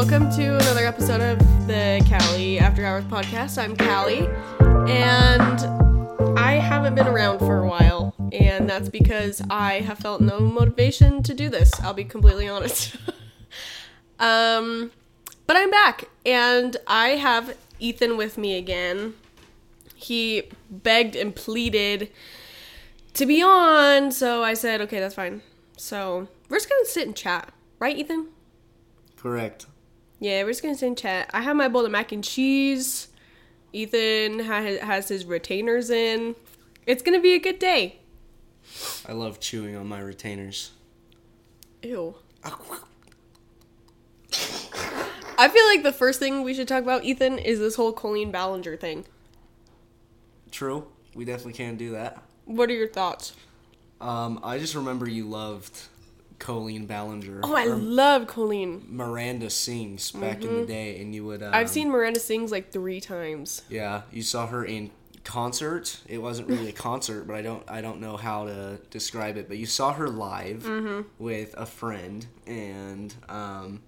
welcome to another episode of the Callie After Hours podcast. I'm Callie, and I haven't been around for a while, and that's because I have felt no motivation to do this. I'll be completely honest. um, but I'm back, and I have Ethan with me again. He begged and pleaded to be on, so I said, okay, that's fine. So we're just gonna sit and chat, right, Ethan? Correct. Yeah, we're just gonna sit and chat. I have my bowl of mac and cheese. Ethan ha- has his retainers in. It's gonna be a good day. I love chewing on my retainers. Ew. I feel like the first thing we should talk about, Ethan, is this whole Colleen Ballinger thing. True. We definitely can do that. What are your thoughts? Um, I just remember you loved Colleen Ballinger. Oh, I love Colleen. Miranda Sings back in the day, and you would. Um, Mm-hmm. I've seen Miranda sings like three times. Yeah, you saw her in concert. It wasn't really a concert, but I don't I don't know how to describe it. But you saw her live Mm-hmm. with a friend, and um,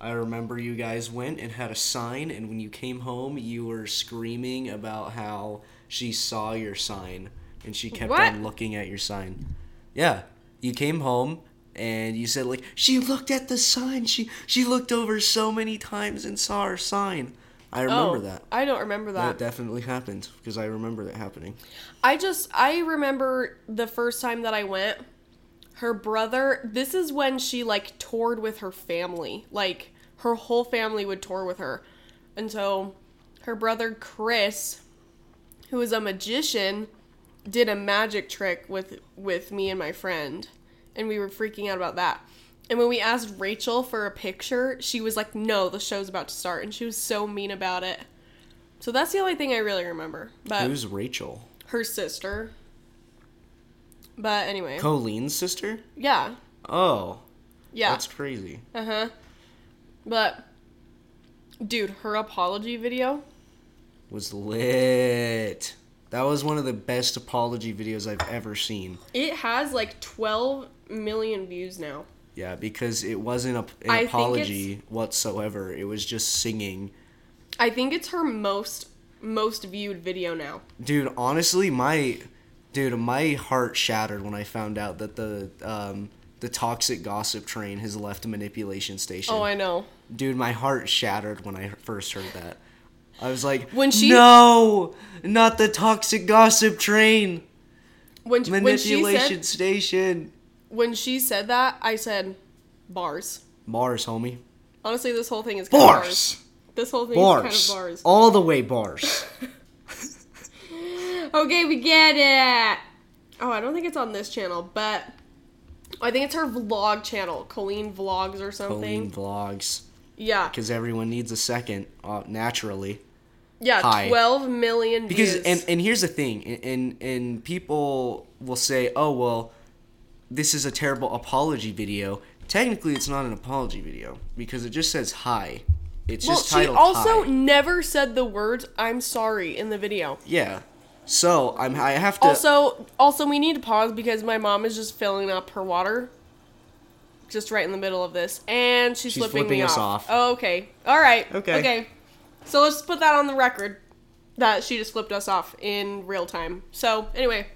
I remember you guys went and had a sign. And when you came home, you were screaming about how she saw your sign, and she kept What? on looking at your sign. Yeah, you came home. And you said like she looked at the sign. She she looked over so many times and saw her sign. I oh, remember oh, that. I don't remember That that. definitely happened because I remember that happening. I just I remember the first time that I went. Her brother. This is when she like toured with her family. Like her whole family would tour with her, and so her brother Chris, who is a magician, did a magic trick with with me and my friend, and we were freaking out about that. And when we asked Rachel for a picture, she was like, "No, the show's about to start," and she was so mean about it. So that's the only thing I really remember. But Who's Rachel? her sister. But anyway, Colleen's sister? yeah, Oh, yeah, that's crazy. uh huh. But, dude, her apology video. Was lit. That was one of the best apology videos I've ever seen. It has like 12 million views now. Yeah, because it wasn't a, an I apology whatsoever. It was just singing. I think it's her most most viewed video now. Dude, honestly, my dude, my heart shattered when I found out that the um the toxic gossip train has left a manipulation station. Oh, I know. Dude, my heart shattered when I first heard that. I was like, When she- no, not the toxic gossip train, When when she manipulation said station. when she said that, I said bars. Bars, homie. Honestly, this whole thing is kind of bars. Bars, This whole thing bars, is kind of bars. all the way bars. Okay, we get it. Oh, I don't think it's on this channel, but I think it's her vlog channel, Colleen Vlogs or something. Colleen vlogs, Yeah, because everyone needs a second, uh, naturally. yeah, Hi. twelve million Because views. and and here's the thing, and, and people will say, oh well, this is a terrible apology video. Technically, it's not an apology video because it just says hi. It's well, just she also hi. never said the words "I'm sorry" in the video. Yeah. So I'm I have to Also, also we need to pause because my mom is just filling up her water, just right in the middle of this, and she's, She's flipping flipping me us off. off. Oh, okay, all right, Okay. okay. So let's put that on the record that she just flipped us off in real time. So anyway,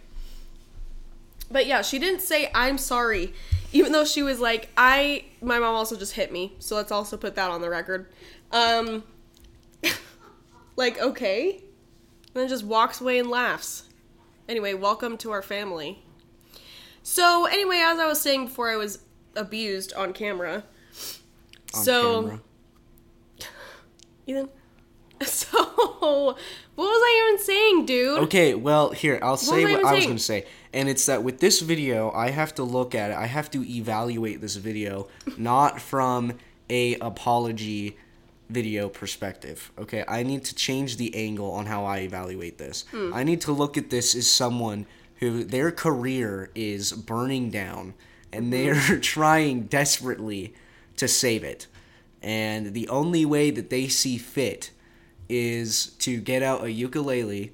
but yeah, she didn't say I'm sorry, even though she was like I. My mom also just hit me, so let's also put that on the record. Um, like okay, and then just walks away and laughs. Anyway, welcome to our family. So anyway, as I was saying before, I was abused on camera. on so camera. Ethan. So what was I even saying, dude? Okay, well, here, I'll say was what even I was going to say. And it's that with this video, I have to look at it. I have to evaluate this video not from a apology video perspective. Okay, I need to change the angle on how I evaluate this. Hmm. I need to look at this as someone who their career is burning down and they are trying desperately to save it. And the only way that they see fit is to get out a ukulele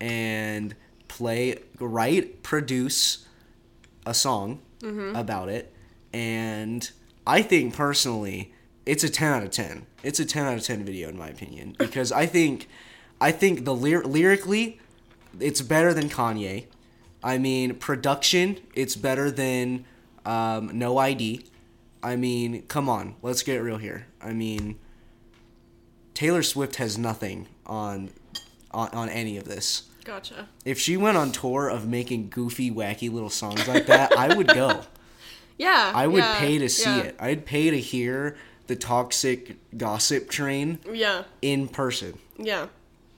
and play, write, produce a song Mm-hmm. about it. And I think personally, it's a 10 out of 10. It's a 10 out of 10 video in my opinion because I think I think the lyr- lyrically it's better than Kanye. I mean, production, it's better than um, No ID. I mean, come on, let's get real here. I mean, Taylor Swift has nothing on on, on any of this. Gotcha. If she went on tour of making goofy, wacky little songs like that, I would go. Yeah. I would yeah, pay to see yeah, it. I'd pay to hear the toxic gossip train Yeah. in person. Yeah.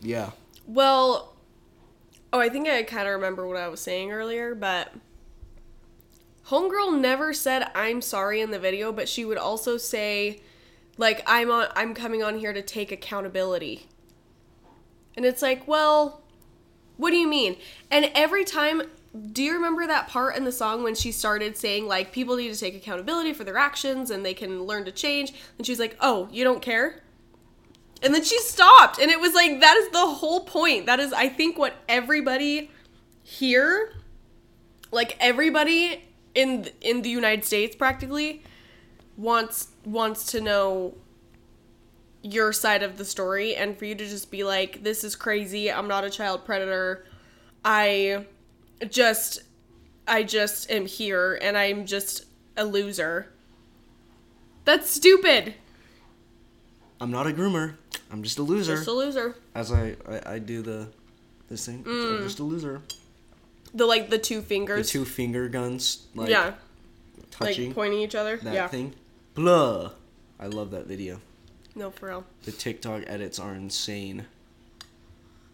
Yeah. Well, oh, I think I kind of remember what I was saying earlier, but Homegirl never said I'm sorry in the video, but she would also say like I'm on I'm coming on here to take accountability. And it's like, well, what do you mean? And every time do you remember that part in the song when she started saying like people need to take accountability for their actions and they can learn to change? And she's like, "Oh, you don't care?" And then she stopped, and it was like that is the whole point. That is, I think, what everybody here, like everybody in in the United States, practically wants wants to know your side of the story, and for you to just be like, "This is crazy. I'm not a child predator. I just, I just am here, and I'm just a loser." That's stupid. I'm not a groomer. I'm just a loser. Just a loser. As I, I, I do the this thing. Mm. I'm just a loser. The like the two fingers. The two finger guns like yeah, touching like pointing each other. that yeah. thing. Blah. I love that video. No, for real. The TikTok edits are insane.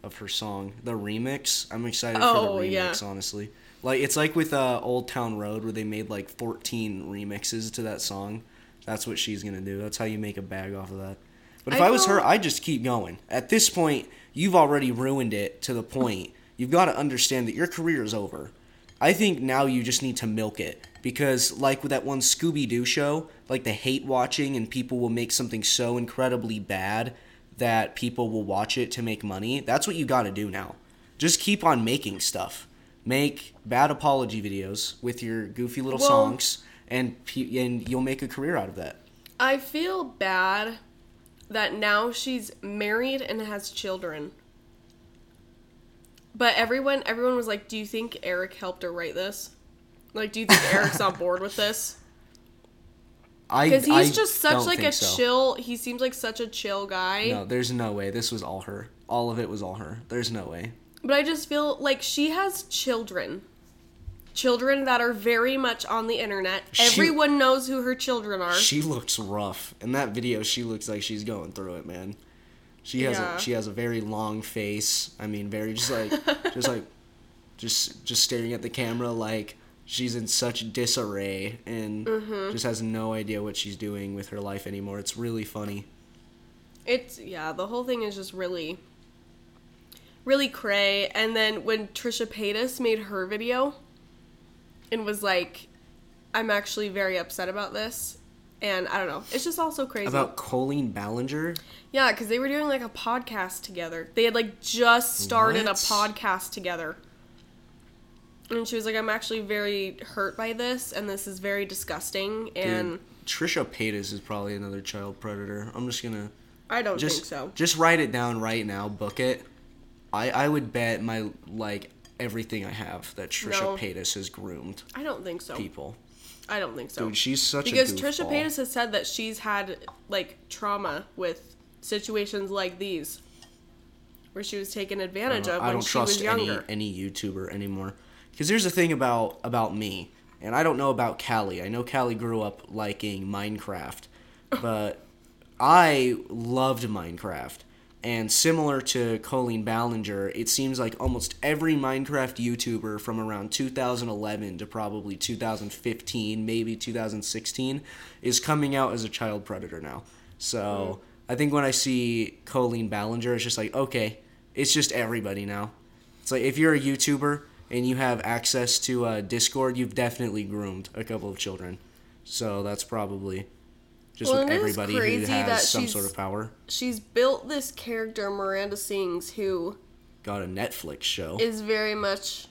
Of her song, the remix. I'm excited Oh, for the yeah. remix. Honestly, like it's like with uh, Old Town Road where they made like 14 remixes to that song. That's what she's gonna do. That's how you make a bag off of that. But if I, I was her, I'd just keep going. At this point, you've already ruined it to the point. You've got to understand that your career is over. I think now you just need to milk it because, like with that one Scooby Doo show, like the hate watching and people will make something so incredibly bad that people will watch it to make money. That's what you got to do now. Just keep on making stuff. Make bad apology videos with your goofy little Well- songs, and and you'll make a career out of that. I feel bad that now she's married and has children. But everyone everyone was like, "Do you think Eric helped her write this? Like, do you think Eric's on board with this?" I Because he's I just such like a so. chill. He seems like such a chill guy. No, there's no way. This was all her. All of it was all her. There's no way. But I just feel like she has children. Children that are very much on the internet. She- Everyone knows who her children are. She looks rough. In that video, she looks like she's going through it, man. She has Yeah. a she has a very long face. I mean, very just like just like just just staring at the camera like she's in such disarray and Mm-hmm. just has no idea what she's doing with her life anymore. It's really funny. It's yeah, the whole thing is just really really cray. And then when Trisha Paytas made her video and was like, I'm actually very upset about this. And I don't know. It's just all so crazy. About Colleen Ballinger, yeah, because they were doing like a podcast together. They had like just started a podcast together. And she was like, I'm actually very hurt by this, and this is very disgusting. And dude, Trisha Paytas is probably another child predator. I'm just gonna I don't just think so. just write it down right now, book it. I I would bet my like everything I have that Trisha No. Paytas has groomed I don't think so. people. I don't think so. Dude, she's such because Trisha. Paytas has said that she's had like trauma with situations like these, where she was taken advantage of I don't trust any any YouTuber anymore. Because here's the thing about about me, and I don't know about Callie. I know Callie grew up liking Minecraft, but I loved Minecraft. And similar to Colleen Ballinger, it seems like almost every Minecraft YouTuber from around 2011 to probably 2015, maybe 2016, is coming out as a child predator now. So I think when I see Colleen Ballinger, it's just like, okay, it's just everybody now. It's like if you're a YouTuber and you have access to uh, Discord, you've definitely groomed a couple of children. So that's probably just Well, with everybody who crazy that has some sort of power. She's built this character, Miranda Sings, who Got a Netflix show. is very much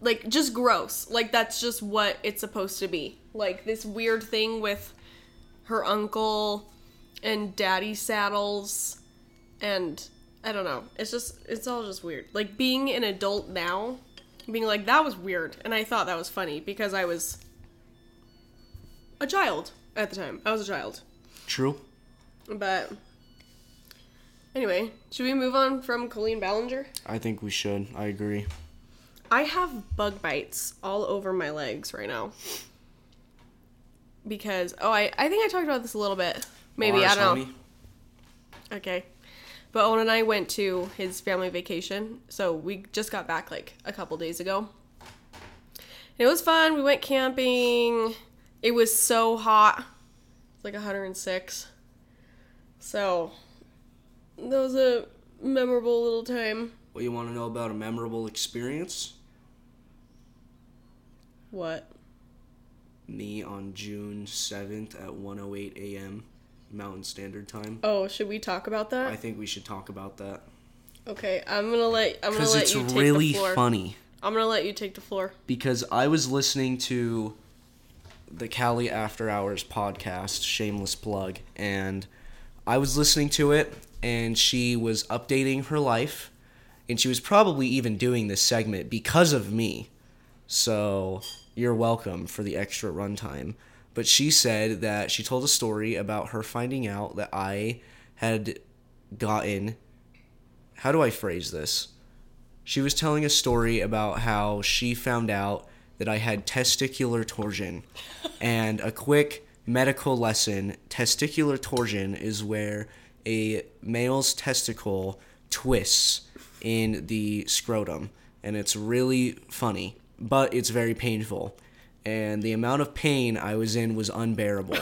like just gross. Like that's just what it's supposed to be. Like this weird thing with her uncle and daddy saddles and I don't know. It's just it's all just weird. Like being an adult now, being like that was weird and I thought that was funny because I was a child at the time. I was a child. True. But anyway, should we move on from Colleen Ballinger? I think we should. I agree. I have bug bites all over my legs right now. Because oh I, I think I talked about this a little bit. Maybe Mars, I don't know. homie. Okay. But Owen and I went to his family vacation. So we just got back like a couple days ago. And it was fun. We went camping. It was so hot. It's like 106. So that was a memorable little time. What you want to know about a memorable experience? What? Me on June 7th at 108 a.m. Mountain Standard Time. Oh, should we talk about that? I think we should talk about that Okay, I'm gonna let I'm gonna let it's you take really the floor. funny. I'm gonna let you take the floor. because I was listening to the Callie After Hours podcast, shameless plug, and I was listening to it, and she was updating her life, and she was probably even doing this segment because of me. So you're welcome for the extra runtime. But she said that she told a story about her finding out that I had gotten. How do I phrase this? She was telling a story about how she found out that I had testicular torsion. and a quick medical lesson testicular torsion is where a male's testicle twists in the scrotum. And it's really funny, but it's very painful. And the amount of pain I was in was unbearable.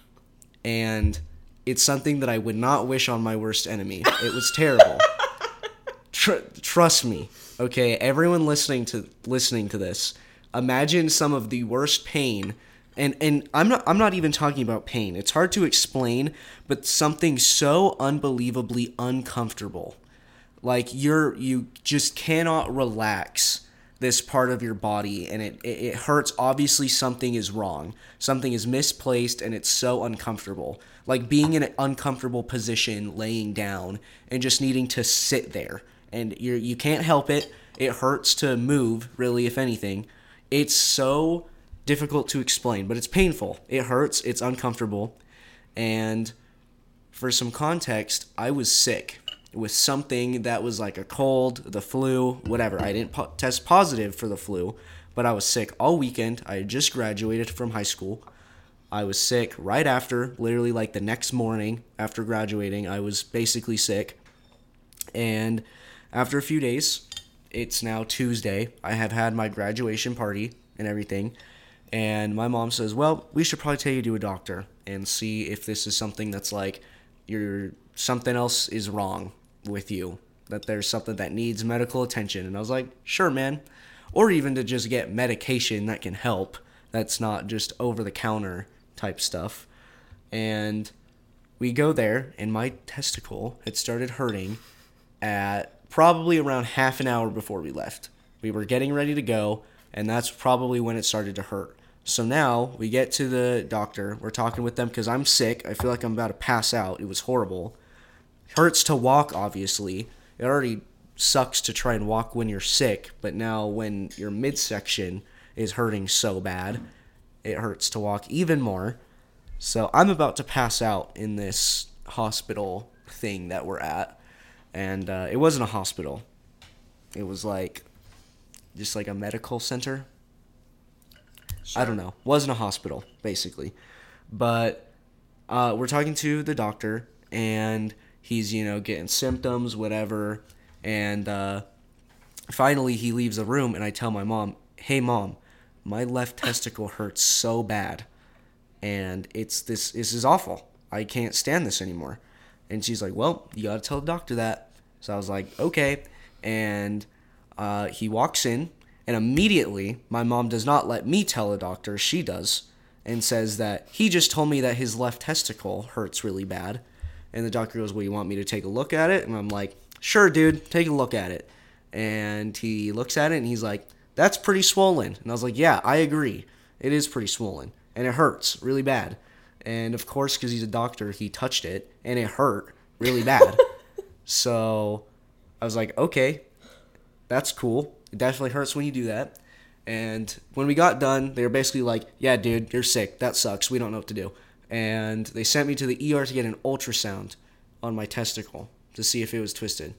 and it's something that I would not wish on my worst enemy. It was terrible tr- trust me okay everyone listening to listening to this imagine some of the worst pain and and I'm not I'm not even talking about pain. It's hard to explain but something so unbelievably uncomfortable. Like you're you just cannot relax this part of your body and it, it, hurts. Obviously something is wrong. Something is misplaced and it's so uncomfortable. Like being in an uncomfortable position laying down and just needing to sit there and you're you can't help it. It hurts to move really if anything it's so difficult to explain but it's painful it hurts it's uncomfortable and for some context, I was sick with something that was like a cold, the flu, whatever. I didn't po- test positive for the flu, but I was sick all weekend. I just graduated from high school. I was sick right after, literally like the next morning after graduating. I was basically sick. And after a few days, it's now Tuesday. I have had my graduation party and everything. And my mom says, Well, we should probably take you to a doctor and see if this is something that's like you're something else is wrong with you. That there's something that needs medical attention. And I was like, Sure, man. Or even to just get medication that can help. That's not just over the counter type stuff. And we go there, and my testicle had started hurting at probably around half an hour before we left. We were getting ready to go, and that's probably when it started to hurt. So now we get to the doctor. We're talking with them because I'm sick. I feel like I'm about to pass out. It was horrible. Hurts to walk, obviously. It already sucks to try and walk when you're sick, but now when your midsection is hurting so bad, it hurts to walk even more. So I'm about to pass out in this hospital thing that we're at. And uh, it wasn't a hospital, it was like just like a medical center. I don't know. Wasn't a hospital, basically. But uh, we're talking to the doctor, and he's, you know, getting symptoms, whatever. And uh, finally, he leaves the room, and I tell my mom, hey, mom, my left testicle hurts so bad. And it's this, this is awful. I can't stand this anymore. And she's like, well, you got to tell the doctor that. So I was like, okay. And uh, he walks in, and immediately my mom does not let me tell the doctor, she does, and says that he just told me that his left testicle hurts really bad. And the doctor goes, Well, you want me to take a look at it? And I'm like, Sure, dude, take a look at it. And he looks at it and he's like, That's pretty swollen. And I was like, Yeah, I agree. It is pretty swollen. And it hurts really bad. And of course, because he's a doctor, he touched it and it hurt really bad. so I was like, okay, that's cool. It definitely hurts when you do that. And when we got done, they were basically like, yeah, dude, you're sick. That sucks. We don't know what to do. And they sent me to the ER to get an ultrasound on my testicle to see if it was twisted.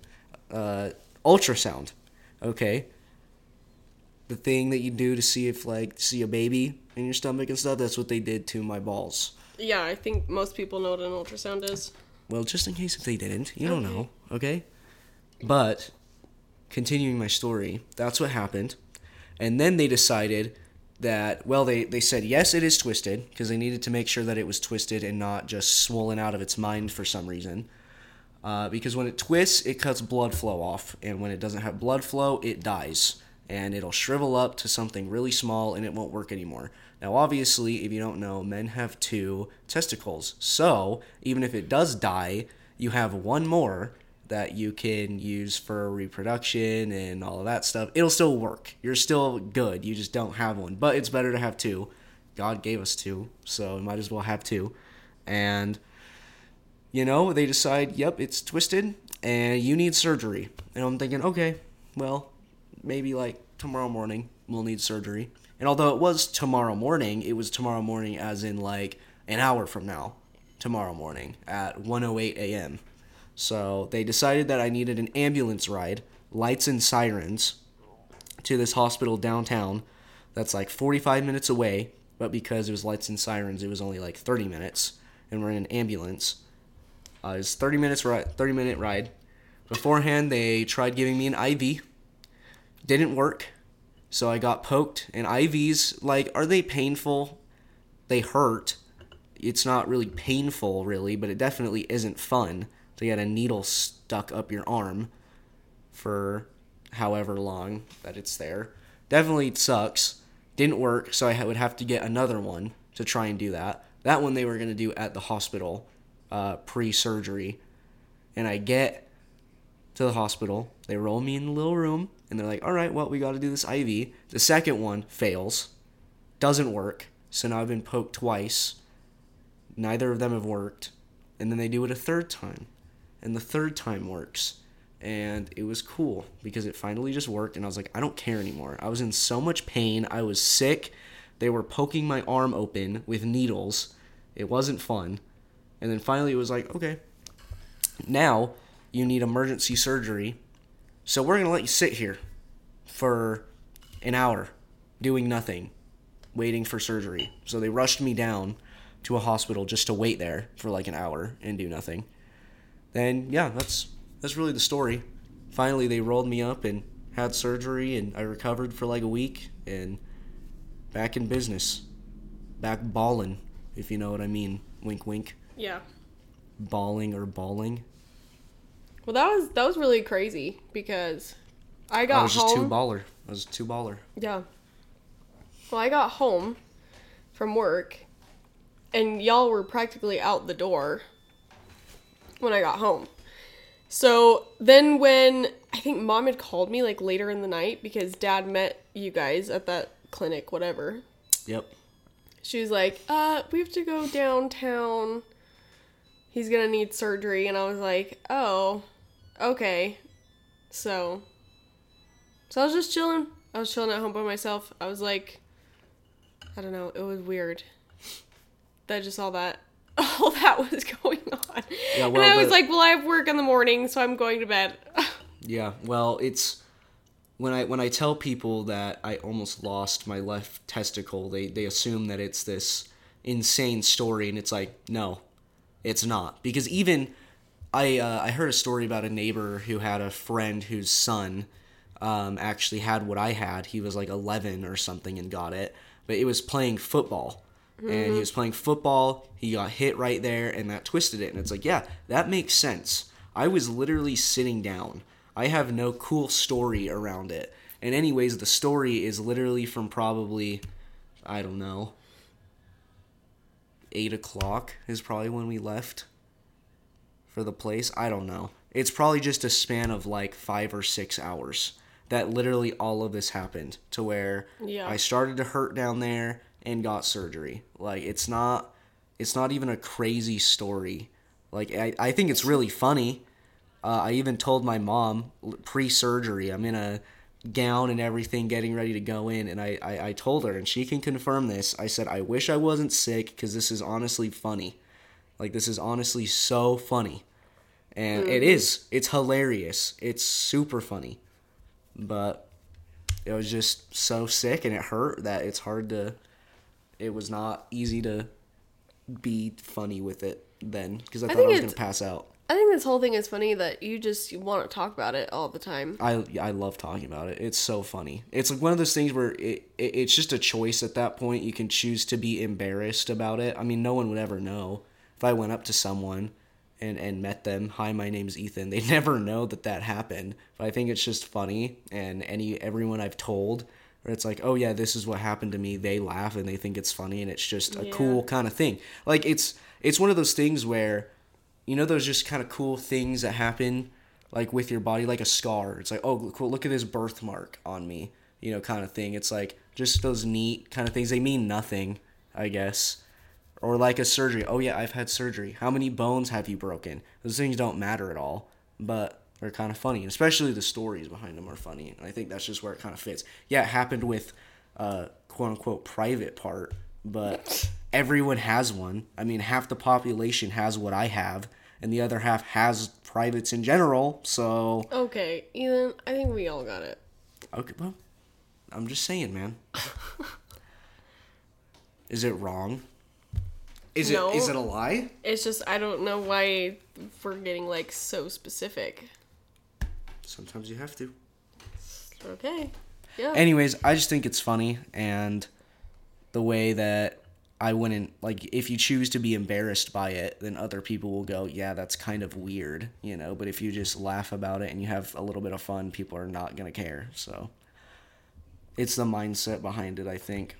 Uh, ultrasound. Okay. The thing that you do to see if, like, see a baby in your stomach and stuff, that's what they did to my balls. Yeah, I think most people know what an ultrasound is. Well, just in case if they didn't, you don't know, okay? But continuing my story, that's what happened. And then they decided that well they, they said yes it is twisted because they needed to make sure that it was twisted and not just swollen out of its mind for some reason. Uh, because when it twists, it cuts blood flow off, and when it doesn't have blood flow, it dies, and it'll shrivel up to something really small, and it won't work anymore. Now, obviously, if you don't know, men have two testicles, so even if it does die, you have one more that you can use for reproduction and all of that stuff. It'll still work. You're still good. You just don't have one, but it's better to have two. God gave us two, so we might as well have two, and you know, they decide, yep, it's twisted and you need surgery. And I'm thinking, okay, well, maybe like tomorrow morning we'll need surgery. And although it was tomorrow morning, it was tomorrow morning as in like an hour from now, tomorrow morning at 1:08 a.m. So they decided that I needed an ambulance ride, lights and sirens, to this hospital downtown that's like 45 minutes away, but because it was lights and sirens, it was only like 30 minutes, and we're in an ambulance. Uh, it was 30 minutes ride, 30 minute ride. Beforehand, they tried giving me an IV. Didn't work, so I got poked. And IVs, like, are they painful? They hurt. It's not really painful, really, but it definitely isn't fun to get a needle stuck up your arm for however long that it's there. Definitely sucks. Didn't work, so I would have to get another one to try and do that. That one they were going to do at the hospital uh, pre surgery. And I get to the hospital. They roll me in the little room, and they're like, all right, well, we got to do this IV. The second one fails, doesn't work. So now I've been poked twice. Neither of them have worked. And then they do it a third time. And the third time works. And it was cool because it finally just worked. And I was like, I don't care anymore. I was in so much pain. I was sick. They were poking my arm open with needles. It wasn't fun. And then finally it was like, okay, now you need emergency surgery. So we're going to let you sit here for an hour doing nothing, waiting for surgery. So they rushed me down to a hospital just to wait there for like an hour and do nothing. Then yeah, that's that's really the story. Finally they rolled me up and had surgery and I recovered for like a week and back in business. Back ballin', if you know what I mean. Wink wink. Yeah. Balling or balling. Well, that was that was really crazy because I got I was just too baller. I was too baller. yeah. Well, I got home from work, and y'all were practically out the door when I got home. So then, when I think mom had called me like later in the night because dad met you guys at that clinic, whatever. Yep. she was like, uh, we have to go downtown. He's gonna need surgery. And I was like, oh, okay. So, so I was just chilling. I was chilling at home by myself. I was like, I don't know. It was weird. That just all that, all that was going on. Yeah, and I was like, well, I have work in the morning, so I'm going to bed. Yeah, well, it's when I when I tell people that I almost lost my left testicle, they they assume that it's this insane story, and it's like, no, it's not. Because even I uh, I heard a story about a neighbor who had a friend whose son um, actually had what I had. He was like 11 or something and got it, but it was playing football. And he was playing football. He got hit right there, and that twisted it. And it's like, yeah, that makes sense. I was literally sitting down. I have no cool story around it. And anyways, the story is literally from probably, I don't know, eight o'clock is probably when we left for the place. I don't know. It's probably just a span of like five or six hours that literally all of this happened to where Yeah. I started to hurt down there and got surgery. Like it's not it's not even a crazy story. Like I, I think it's really funny. Uh, I even told my mom pre surgery, I'm in a gown and everything, getting ready to go in, and I, I, I told her, and she can confirm this. I said, I wish I wasn't sick because this is honestly funny. Like, this is honestly so funny. And it mm-hmm. is. It's hilarious. It's super funny. But it was just so sick and it hurt that it's hard to. It was not easy to be funny with it then because I, thought I was going to pass out. I think this whole thing is funny that you just want to talk about it all the time. I I love talking about it. It's so funny. It's like one of those things where it, it it's just a choice at that point. You can choose to be embarrassed about it. I mean, no one would ever know if I went up to someone and and met them. Hi, my name's Ethan. They never know that that happened. But I think it's just funny, and any everyone I've told. Where it's like, oh yeah, this is what happened to me. They laugh and they think it's funny, and it's just a Yeah. cool kind of thing. Like it's it's one of those things where you know those just kind of cool things that happen like with your body like a scar it's like oh cool look at this birthmark on me you know kind of thing it's like just those neat kind of things they mean nothing i guess or like a surgery oh yeah i've had surgery how many bones have you broken those things don't matter at all but they're kind of funny And especially the stories behind them are funny and i think that's just where it kind of fits yeah it happened with uh quote unquote private part but everyone has one i mean half the population has what i have and the other half has privates in general so Okay, Ethan, I think we all got it. Okay, well, I'm just saying, man. is it wrong? Is No. it is it a lie? It's just I don't know why we're getting like so specific. Sometimes you have to. Okay. Yeah. Anyways, I just think it's funny and the way that I wouldn't like if you choose to be embarrassed by it, then other people will go, "Yeah, that's kind of weird," you know, but if you just laugh about it and you have a little bit of fun, people are not going to care. So it's the mindset behind it, I think.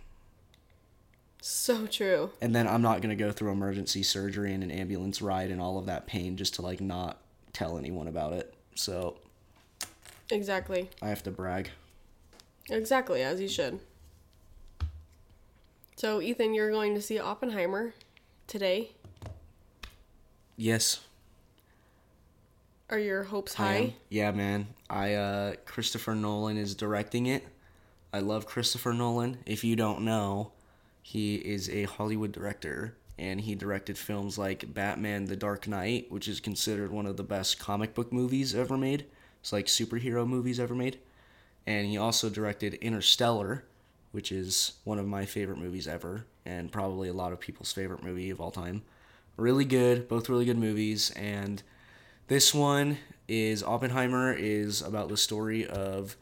So true. and then I'm not gonna go through emergency surgery and an ambulance ride and all of that pain just to like not tell anyone about it. So Exactly. I have to brag. Exactly, as you should. So, Ethan, you're going to see Oppenheimer today. Yes, Are your hopes I high? am. Yeah, man. I uh, Christopher Nolan is directing it. I love Christopher Nolan. If you don't know, he is a Hollywood director and he directed films like Batman: The Dark Knight, which is considered one of the best comic book movies ever made. It's like superhero movies ever made. And he also directed Interstellar, which is one of my favorite movies ever and probably a lot of people's favorite movie of all time. Really good, both really good movies and this one is Oppenheimer is about the story of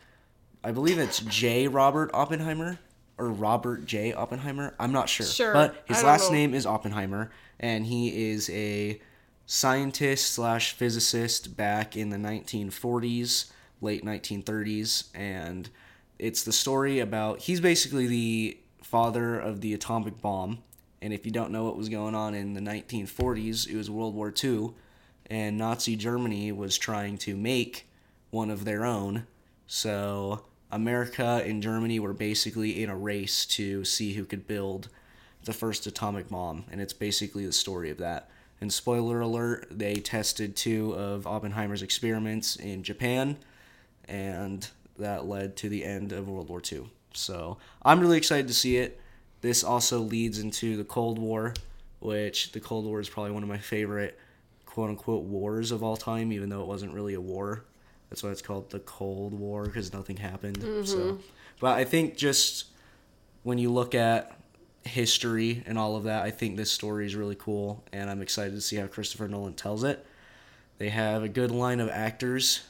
I believe it's J. Robert Oppenheimer or Robert J. Oppenheimer. I'm not sure. Sure, But his last know. name is Oppenheimer and he is a scientist slash physicist back in the 1940s, late 1930s, and it's the story about he's basically the father of the atomic bomb. And if you don't know what was going on in the 1940s, it was World War II, and Nazi Germany was trying to make one of their own. So America and Germany were basically in a race to see who could build the first atomic bomb, and it's basically the story of that. And spoiler alert, they tested two of Oppenheimer's experiments in Japan, and that led to the end of World War II. So I'm really excited to see it. This also leads into the Cold War, which the Cold War is probably one of my favorite quote unquote wars of all time, even though it wasn't really a war. That's why it's called the Cold War because nothing happened. So, mm-hmm. but I think just when you look at history and all of that, I think this story is really cool, and I'm excited to see how Christopher Nolan tells it. They have a good line of actors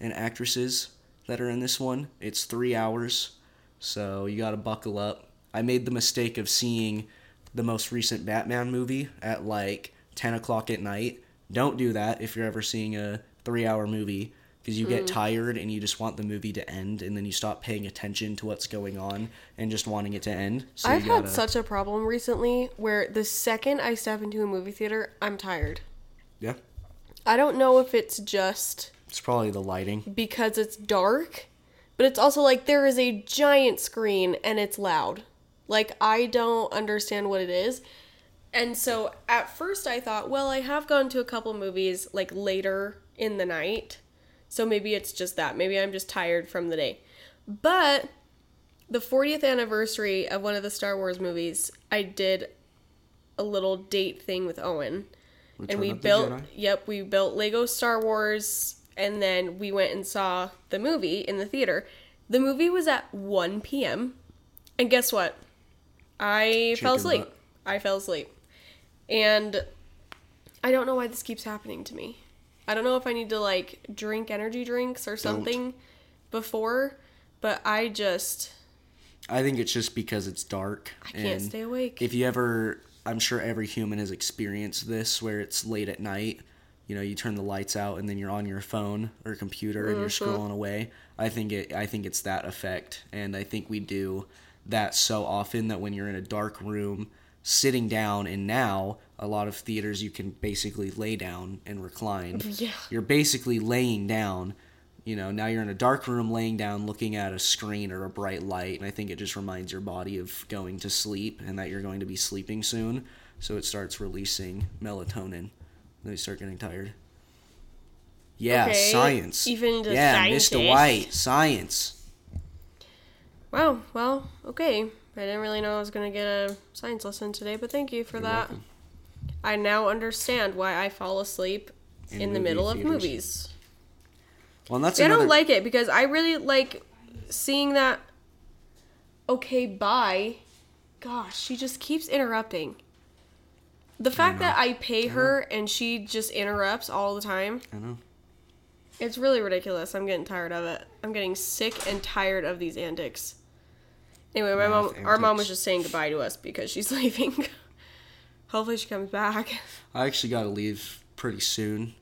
and actresses that are in this one. It's three hours, so you got to buckle up. I made the mistake of seeing the most recent Batman movie at like 10 o'clock at night. Don't do that if you're ever seeing a three hour movie because you get mm. tired and you just want the movie to end and then you stop paying attention to what's going on and just wanting it to end. So I've gotta, had such a problem recently where the second I step into a movie theater, I'm tired. Yeah. I don't know if it's just It's probably the lighting. because it's dark, but it's also like there is a giant screen and it's loud. Like I don't understand what it is. And so at first I thought, well, I have gone to a couple movies like later in the night. So maybe it's just that. Maybe I'm just tired from the day. But the 40th anniversary of one of the Star Wars movies, I did a little date thing with Owen. Return and we built yep, we built Lego Star Wars and then we went and saw the movie in the theater. The movie was at 1 p.m. And guess what? I fell asleep. butt. I fell asleep. And I don't know why this keeps happening to me. I don't know if I need to like drink energy drinks or something before, but I just I think it's just because it's dark. I can't stay awake. If you ever, I'm sure every human has experienced this where it's late at night. You know, you turn the lights out and then you're on your phone or computer and you're Mm-hmm. scrolling away. I think it. I think it's that effect, and I think we do that so often that when you're in a dark room, sitting down, and now a lot of theaters you can basically lay down and recline. Yeah. You're basically laying down. You know, now you're in a dark room laying down looking at a screen or a bright light, and I think it just reminds your body of going to sleep and that you're going to be sleeping soon. So it starts releasing melatonin. Then you start getting tired. Yeah, Okay, science. even the yeah, scientist. Mr. White, science. Wow, well, okay. I didn't really know I was going to get a science lesson today, but thank you for that. welcome. I now understand why I fall asleep in, In the middle of movies. Well, and that's See, I don't like it because I really like seeing that. Okay, bye. Gosh, she just keeps interrupting. The fact that I pay her and she just interrupts all the time, I know. it's really ridiculous. I'm getting tired of it. I'm getting sick and tired of these antics. Anyway, my mom, our mom was just saying goodbye to us because she's leaving. Hopefully, she comes back. I actually got to leave pretty soon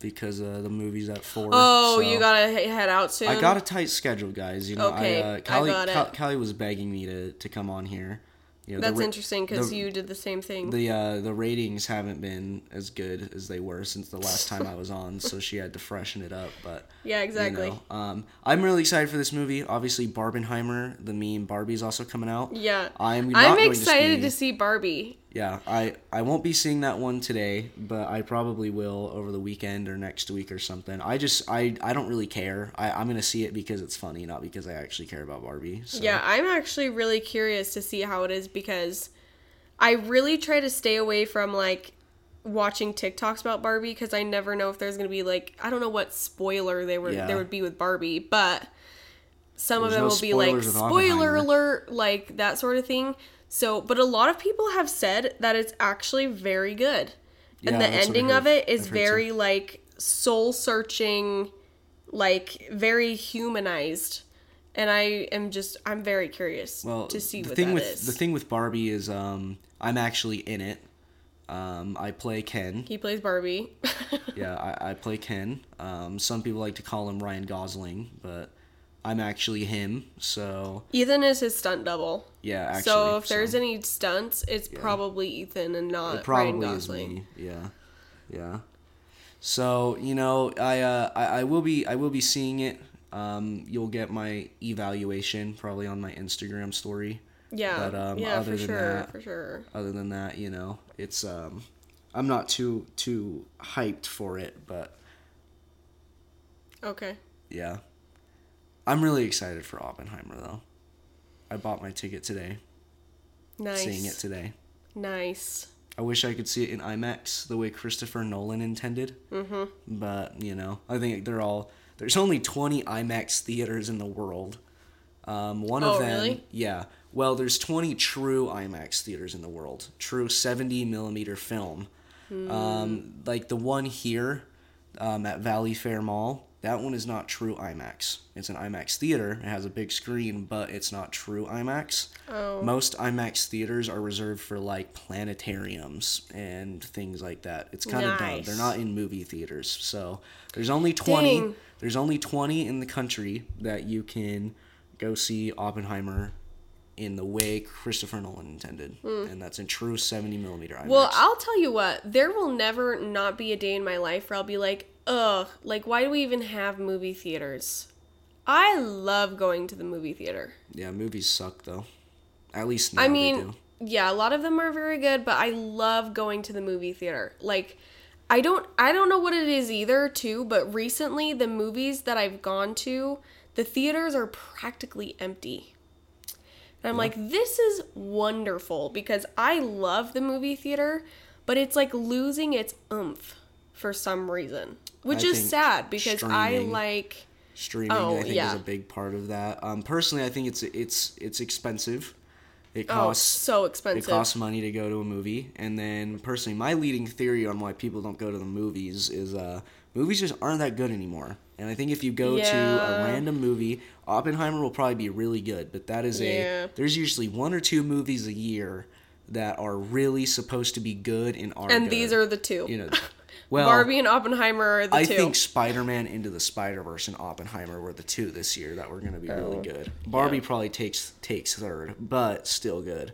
because uh, the movie's at four. Oh, so- you gotta head out soon. I got a tight schedule, guys. You know, Okay, I, I uh, Callie, got it. Callie was begging me to, to come on here. You know, That's ra- interesting because you did the same thing. The uh, the ratings haven't been as good as they were since the last time I was on, so she had to freshen it up. But yeah, exactly. you know, um, I'm really excited for this movie. Obviously, Barbenheimer, the meme Barbie's also coming out. Yeah. I'm I'm excited to to, see Barbie. Yeah, I I won't be seeing that one today, but I probably will over the weekend or next week or something. I just I I don't really care. I I'm gonna see it because it's funny, not because I actually care about Barbie. So. Yeah, I'm actually really curious to see how it is because I really try to stay away from like watching TikToks about Barbie because I never know if there's gonna be like I don't know what spoiler they were Yeah. there would be with Barbie, but some of them no will be like spoiler alert, like that sort of thing. So, but a lot of people have said that it's actually very good. Yeah, and the that's what I ending of it is very so. like soul searching, like very humanized. And I am just I'm very curious well, to see the what thing that with is. the thing with Barbie is um I'm actually in it. Um, I play Ken. he plays Barbie. Yeah, I, I play Ken. Um, some people like to call him Ryan Gosling, but I'm actually him. So Ethan is his stunt double. yeah, actually. so if there's any stunts, it's probably Ethan and not It probably Ryan is Gosling. me. Yeah, yeah. So you know, I, uh, I I will be I will be seeing it. Um, you'll get my evaluation probably on my Instagram story. Yeah, But, um, yeah, other for than sure, that- for sure. Other than that, you know, it's um, I'm not too too hyped for it, but Okay. yeah, I'm really excited for Oppenheimer though. I bought my ticket today, Nice. seeing it today. Nice. I wish I could see it in IMAX the way Christopher Nolan intended. Mm-hmm. But you know, I think they're all. There's only 20 IMAX theaters in the world. Um, one Oh, of them, really? yeah. Well, there's 20 true IMAX theaters in the world. True 70 millimeter film. Hmm. Um, like the one here um, at Valley Fair Mall. That one is not true IMAX. It's an IMAX theater. It has a big screen, but it's not true IMAX. Oh. Most IMAX theaters are reserved for like planetariums and things like that. It's kind of dumb. They're not in movie theaters. So there's only 20 Dang. there's only 20 in the country that you can go see Oppenheimer in the way Christopher Nolan intended. Hmm. And that's in true 70 millimeter IMAX. Well, I'll tell you what, there will never not be a day in my life where I'll be like, ugh, like, why do we even have movie theaters? I love going to the movie theater. yeah, movies suck though. At least now I mean, do. yeah, a lot of them are very good, but I love going to the movie theater. Like I don't I don't know what it is either too, but recently the movies that I've gone to, the theaters are practically empty. And I'm like, this is wonderful because I love the movie theater, but it's like losing its oomph for some reason, which I is sad because I like Streaming, Oh, I think, yeah. is a big part of that. Um, personally, I think it's it's it's expensive. It oh, costs so expensive. it costs money to go to a movie, and then personally, my leading theory on why people don't go to the movies is uh, movies just aren't that good anymore. And I think if you go to a random movie, Oppenheimer will probably be really good, but that is Yeah. a there's usually one or two movies a year that are really supposed to be good and are and good. these are the two. you know, well, Barbie and Oppenheimer are the I two. think Spider-Man Into the Spider-Verse and Oppenheimer were the two this year that were going to be really Oh, good. Barbie yeah. probably takes takes third, but still good.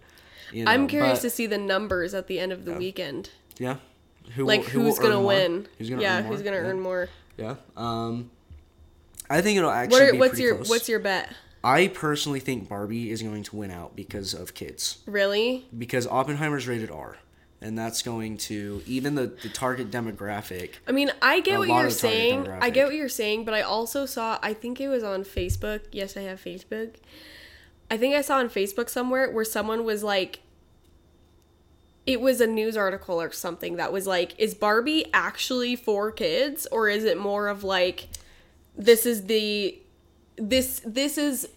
You I'm curious but- to see the numbers at the end of the weekend. yeah. Who Like will- who who's gonna win? Who's gonna yeah, who's gonna yeah. earn more? Yeah. Um, I think it'll actually What are, be what's pretty your close. what's your bet? I personally think Barbie is going to win out because of kids. Really? Because Oppenheimer's rated R, and that's going to even the the target demographic. I mean, I get what you're of the target saying. I get what you're saying, but I also saw. I think it was on Facebook. Yes, I have Facebook. I think I saw on Facebook somewhere where someone was like, it was a news article or something that was like, is Barbie actually for kids or is it more of like, this is the, this this is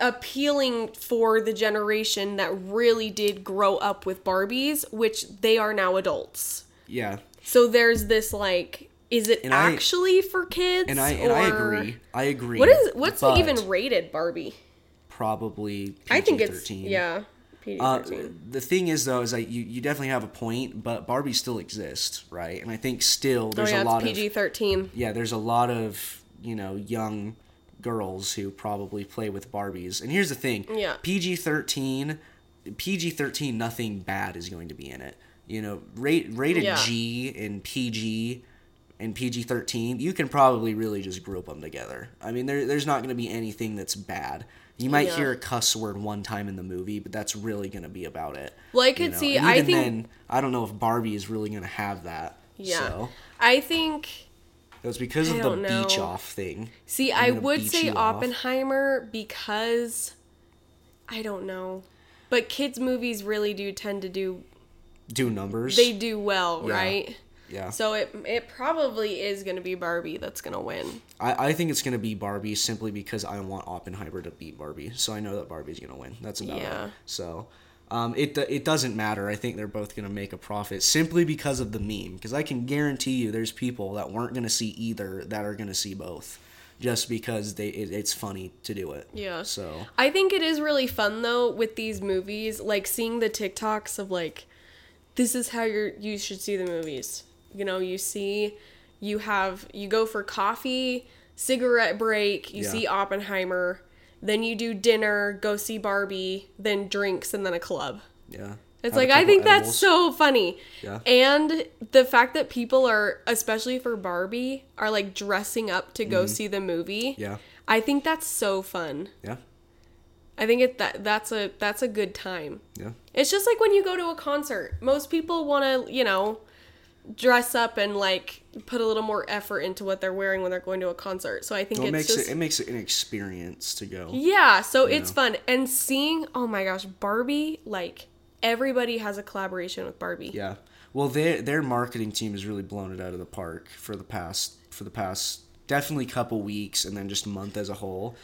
appealing for the generation that really did grow up with Barbies, which they are now adults. Yeah, So there's this like, is it And I- actually for kids? and I and I agree. I agree. What is what's even rated Barbie? probably PG-13. I think it's yeah, Uh, thirteen. the thing is though is like you, you definitely have a point, but Barbie still exists, right? And I think still Oh there's yeah, a lot it's PG of thirteen. yeah, there's a lot of you know young girls who probably play with Barbies. And here's the thing, Yeah. PG thirteen, PG thirteen, nothing bad is going to be in it. You know, rate rated Yeah. G and PG and PG thirteen, you can probably really just group them together. I mean, there there's not going to be anything that's bad. You might Yeah. hear a cuss word one time in the movie, but that's really going to be about it. Well, I you could know? see. I think. then, I don't know if Barbie is really going to have that. yeah, So I think. It was because of the know. beach off thing. See, I would say you off. Oppenheimer because I don't know, but kids movies really do tend to do. Do numbers. They do well, Yeah. right? yeah. So it it probably is going to be Barbie that's going to win. I, I think it's gonna be Barbie simply because I want Oppenheimer to beat Barbie, so I know that Barbie's gonna win. That's about Yeah. it. So, um, it it doesn't matter. I think they're both gonna make a profit simply because of the meme. Because I can guarantee you, there's people that weren't gonna see either that are gonna see both, just because they it, it's funny to do it. Yeah. So I think it is really fun though with these movies, like seeing the TikToks of like, this is how you're you should see the movies. You know, you see, you have you go for coffee, cigarette break, you Yeah. see Oppenheimer, then you do dinner, go see Barbie, then drinks, and then a club. yeah. It's like I think that's so funny. Yeah. And the fact that people are, especially for Barbie, are like dressing up to go see the movie. Yeah. I think that's so fun. Yeah. I think it that that's a that's a good time. Yeah. It's just like when you go to a concert. Most people want to, you know, dress up and like put a little more effort into what they're wearing when they're going to a concert. So I think Well, it makes just it it makes it an experience to go. yeah, so it's know. fun and seeing oh my gosh, Barbie like everybody has a collaboration with Barbie. Yeah. Well, their their marketing team has really blown it out of the park for the past for the past definitely couple weeks and then just month as a whole.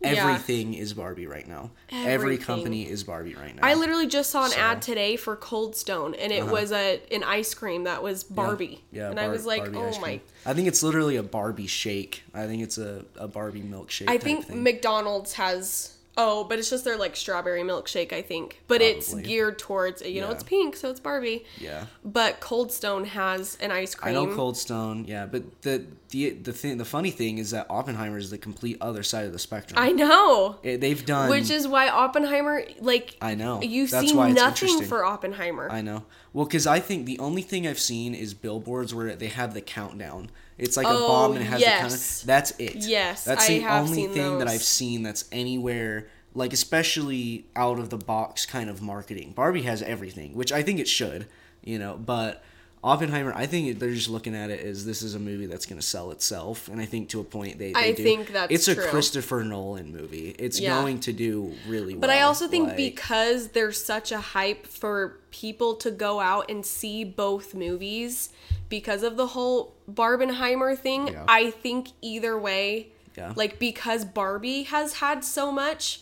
Yeah. Everything is Barbie right now. Every company is Barbie right now. I literally just saw an So- Uh-huh. ad today for Cold Stone and it was a an ice cream that was Barbie. Yeah, and I was like, Barbie "Oh my. I think it's literally a Barbie shake. I think it's a, a Barbie milkshake. I think thing. McDonald's has oh, but it's just their like strawberry milkshake, I think. But it's geared towards you know, Yeah. it's pink, so it's Barbie. yeah. But Cold Stone has an ice cream. I know Cold Stone, yeah, but the the the thing the funny thing is that Oppenheimer is the complete other side of the spectrum. I know. Eh, They've done Which is why Oppenheimer like I know. you That's see nothing for Oppenheimer. I know. Well, because I think the only thing I've seen is billboards where they have the countdown. It's like a Oh, bomb and it has yes. kind of That's it. Yes, That's the only thing that. I've seen that's anywhere like especially out of the box kind of marketing. Barbie has everything, which I think it should, you know, but Oppenheimer, I think they're just looking at it as this is a movie that's going to sell itself, and I think to a point they. they I do. think that's it's a true. Christopher Nolan movie. It's Yeah. going to do really well. But I also think like- because there's such a hype for people to go out and see both movies because of the whole Barbenheimer thing, Yeah. I think either way, Yeah. like because Barbie has had so much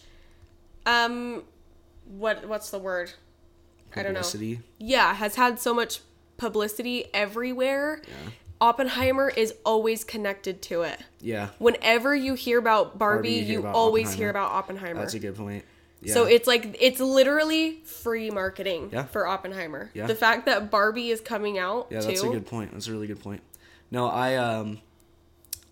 um what what's the word? I don't know. publicity. Yeah, has had so much publicity everywhere. Oppenheimer is always connected to it. Yeah, Whenever you hear about Barbie, you you, hear about always hear about Oppenheimer. that's a good point. Yeah. So it's like it's literally free marketing Yeah. for Oppenheimer. Yeah. The fact that Barbie is coming out Yeah, too. that's a good point. That's a really good point. No, I um,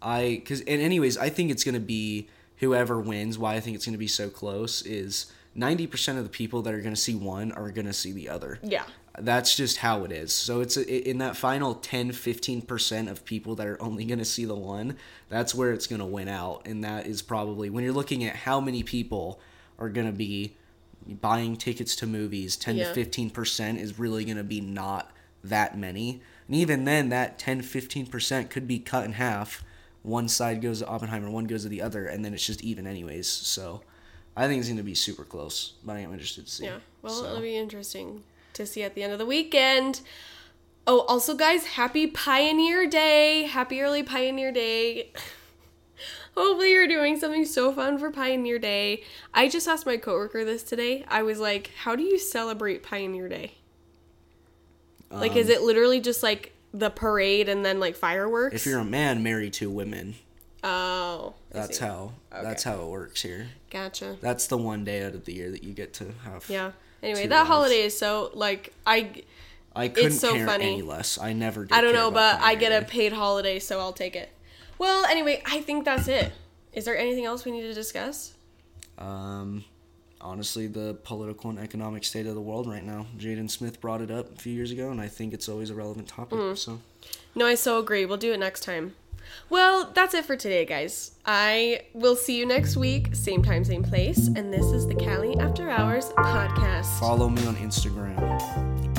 I because and anyways, I think it's gonna be whoever wins. Why I think it's gonna be so close is ninety percent of the people that are gonna see one are gonna see the other. Yeah. That's just how it is. So it's a, in that final 10 15% of people that are only going to see the one, that's where it's going to win out and that is probably when you're looking at how many people are going to be buying tickets to movies, 10 Yeah. to 15% is really going to be not that many. And even then that 10 15% could be cut in half. One side goes to Oppenheimer, one goes to the other and then it's just even anyways. So I think it's going to be super close, but I am interested to see. Yeah. Well, So- it'll be interesting to see at the end of the weekend. Oh, also, guys, happy Pioneer Day! Happy early Pioneer Day. Hopefully, you're doing something so fun for Pioneer Day. I just asked my coworker this today. I was like, "How do you celebrate Pioneer Day? Like, is Um, it literally just like the parade and then like fireworks?" If you're a man, marry two women. oh, That's how that's how it works here. Gotcha. That's the one day out of the year that you get to have. Yeah. Anyway, that holiday is so like I I couldn't so care funny. any less. I never. Did I don't know, but I get a paid holiday, so I'll take it. Well, anyway, I think that's it. Is there anything else we need to discuss? Um, honestly, the political and economic state of the world right now. Jaden Smith brought it up a few years ago, and I think it's always a relevant topic. Mm. So No, I so agree. We'll do it next time. Well, that's it for today, guys. I will see you next week, same time, same place. And this is the Callie After Hours podcast. follow me on Instagram.